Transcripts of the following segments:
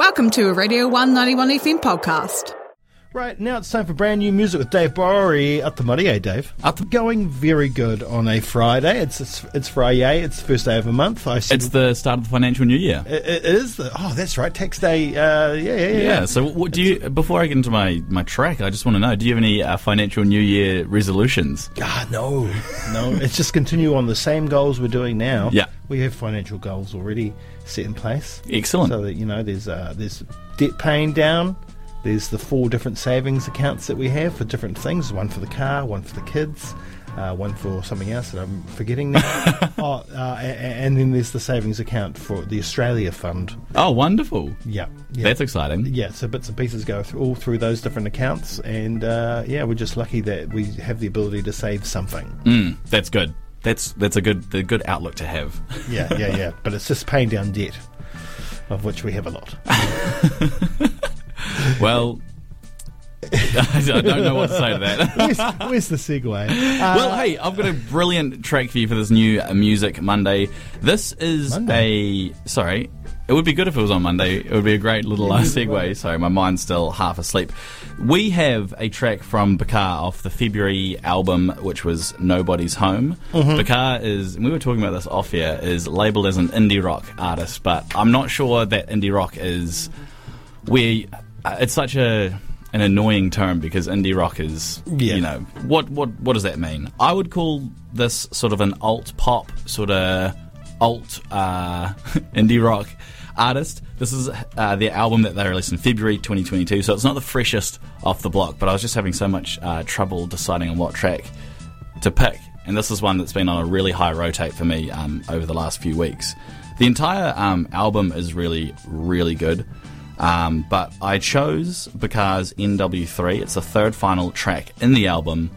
Welcome to a Radio 191 FM podcast. Right, now it's time for brand new music with Dave Bowery at the Muddy, eh, Dave? Up the- Going very good on a Friday. It's it's, it's Friday. It's the first day of the month. I said It's the start of the financial new year. it, it is the oh that's right tax day. Uh, yeah, yeah, yeah. Yeah. So, what do you? Before I get into my my track, I just want to know: Do you have any uh, financial new year resolutions? Ah, no, no. it's just continue on the same goals we're doing now. Yeah. we have financial goals already set in place. Excellent. So that you know, there's uh, there's debt paying down. There's the four different savings accounts that we have for different things. One for the car, one for the kids, uh, one for something else that I'm forgetting now. oh, uh, a- a- and then there's the savings account for the Australia Fund. Oh, wonderful! Yeah, yeah. That's exciting. yeah, so bits and pieces go through, all through those different accounts, and uh, yeah, we're just lucky that we have the ability to save something. Mm, that's good. That's that's a good the good outlook to have. Yeah, yeah, yeah. But it's just paying down debt, of which we have a lot. Well, I don't know what to say to that. Where's, where's the segue? Uh, well, hey, I've got a brilliant track for you for this new Music Monday. This is Monday? a sorry. It would be good if it was on Monday. It would be a great little uh, segue. right. Sorry, my mind's still half asleep. We have a track from Bakar off the February album, which was Nobody's Home. Mm-hmm. Bakar is, and we were talking about this off here, is labeled as an indie rock artist, but I'm not sure that indie rock is where it's such a an annoying term because indie rock is Yeah. you know what what what does that mean? I would call this sort of an alt pop sort of alt uh, indie rock artist. This is uh, their album that they released in February 2022, so it's not the freshest off the block. But I was just having so much uh, trouble deciding on what track to pick, and this is one that's been on a really high rotate for me um, over the last few weeks. The entire um, album is really, really good, um, but I chose because NW3. It's the third final track in the album,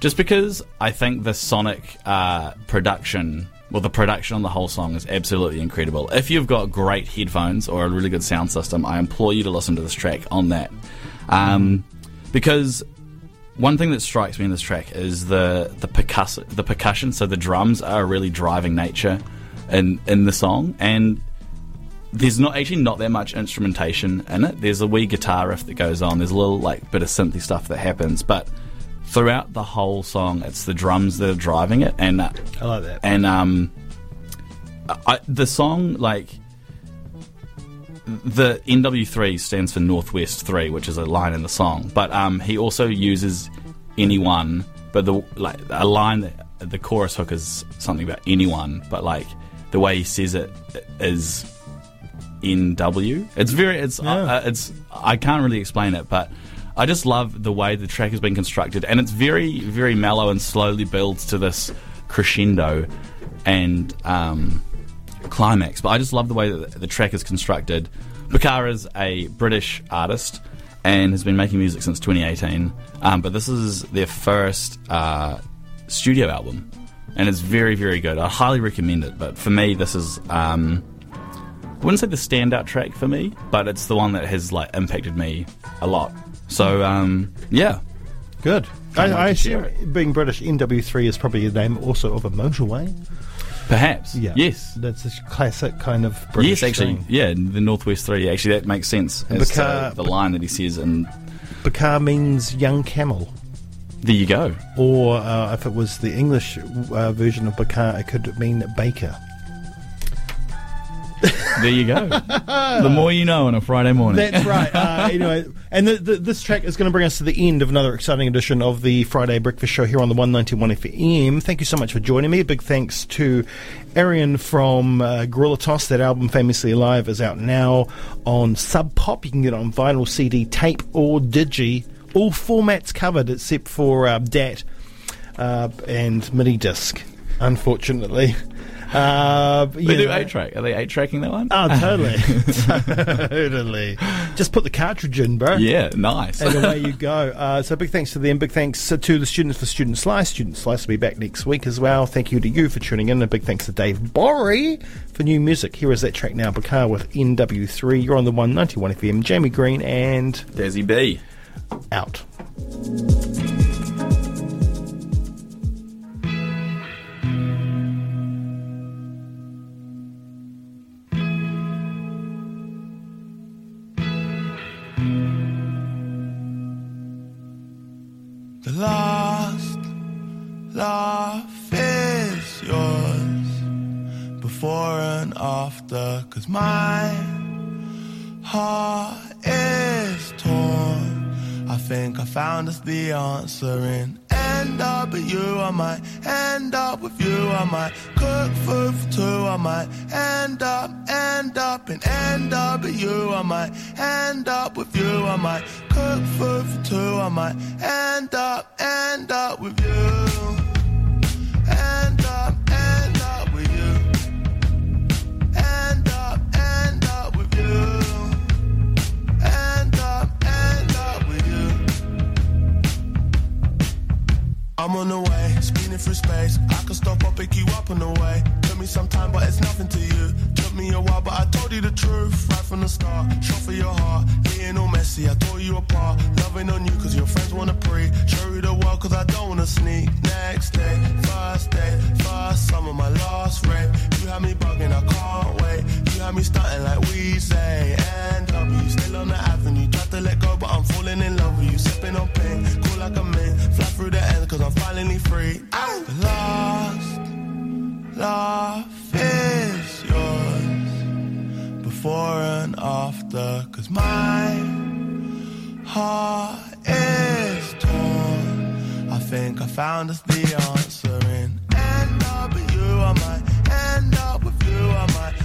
just because I think the sonic uh, production. Well, the production on the whole song is absolutely incredible. If you've got great headphones or a really good sound system, I implore you to listen to this track on that. Um, because one thing that strikes me in this track is the the percuss- the percussion. So the drums are a really driving nature in in the song, and there's not actually not that much instrumentation in it. There's a wee guitar riff that goes on. There's a little like bit of synthy stuff that happens, but throughout the whole song, it's the drums that are driving it, and uh, I like that. and um, I, the song like the NW3 stands for Northwest Three, which is a line in the song. But um, he also uses anyone, but the like a line that the chorus hook is something about anyone, but like the way he says it is NW. It's very it's Yeah. uh, it's I can't really explain it, but. I just love the way the track has been constructed, and it's very, very mellow and slowly builds to this crescendo and um, climax. But I just love the way that the track is constructed. Bakar is a British artist and has been making music since 2018, um, but this is their first uh, studio album, and it's very, very good. I highly recommend it. But for me, this is. Um, I wouldn't say the standout track for me, but it's the one that has like impacted me a lot. So um, yeah, Good. I, I assume being British, NW3 is probably the name also of a motorway. perhaps. Yeah. Yes. That's a classic kind of British yes, actually, thing. yeah, the Northwest Three. Actually, that makes sense. As Bakar- the line that he says, and Bakar means young camel. there you go. Or uh, if it was the English uh, version of Bakar, it could mean baker. There you go. the more you know on a Friday morning. That's right. Uh, anyway, and the, the, this track is going to bring us to the end of another exciting edition of the Friday Breakfast Show here on the 191 FM. Thank you so much for joining me. A big thanks to Arian from uh, Gorilla Toss. That album, Famously Alive, is out now on Sub Pop. You can get it on vinyl, CD, tape, or digi. All formats covered except for uh, DAT uh, and MiniDisc, unfortunately. Uh, they you do know- eight track. Are they eight tracking that one? Oh, totally. totally. Just put the cartridge in, bro. yeah, nice. And away you go. Uh, so big thanks to them. Big thanks to the students for Student Slice. Student Slice will be back next week as well. Thank you to you for tuning in. And a big thanks to Dave Borry for new music. Here is that track now, Bakar with NW3. You're on the 191 FM. Jamie Green and Dazzy B. out. Cause my heart is torn. I think I found us the answer in end up with you. I might end up with you. I might cook food for two. I might end up, end up, and end up with you. I might end up with you. I might cook food for two. I might end up, end up with you. Through space. I can stop or pick you up on the way. Took me some time, but it's nothing to you. Took me a while, but I told you the truth right from the start. Shot for your heart, being all messy. I tore you apart. Loving on you, cause your friends wanna pre. Show you the world, cause I don't wanna sneak. Next day, first day, first summer, my last rape. You had me bugging, I can't wait. You had me starting like we say. And um, W, still on the avenue. Tried to let go, but I'm falling in love with you. Finally free. The last laugh is yours before and after. Cause my heart is torn. I think I found us the answer in end up with you. I might end up with you. I might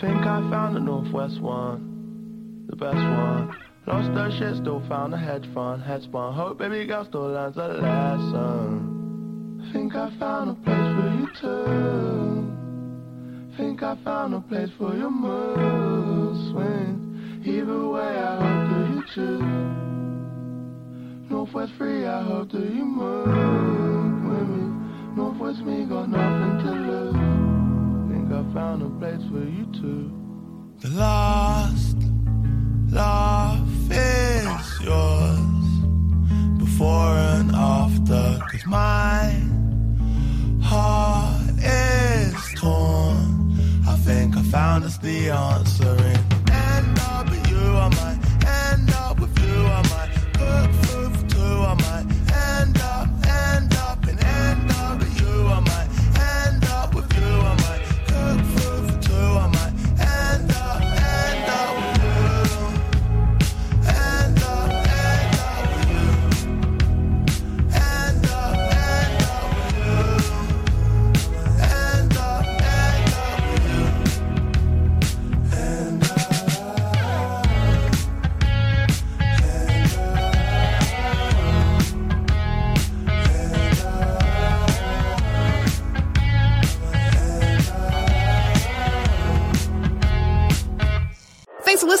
Think I found the Northwest one, the best one. Lost that shit, still found a hedge fund, head spun. Hope baby girl still learns a lesson. Think I found a place for you too. Think I found a place for your mood swing. Either way, I hope that you choose. Northwest free, I hope that you move with me. Northwest me got nothing to lose. I found a place for you too. The last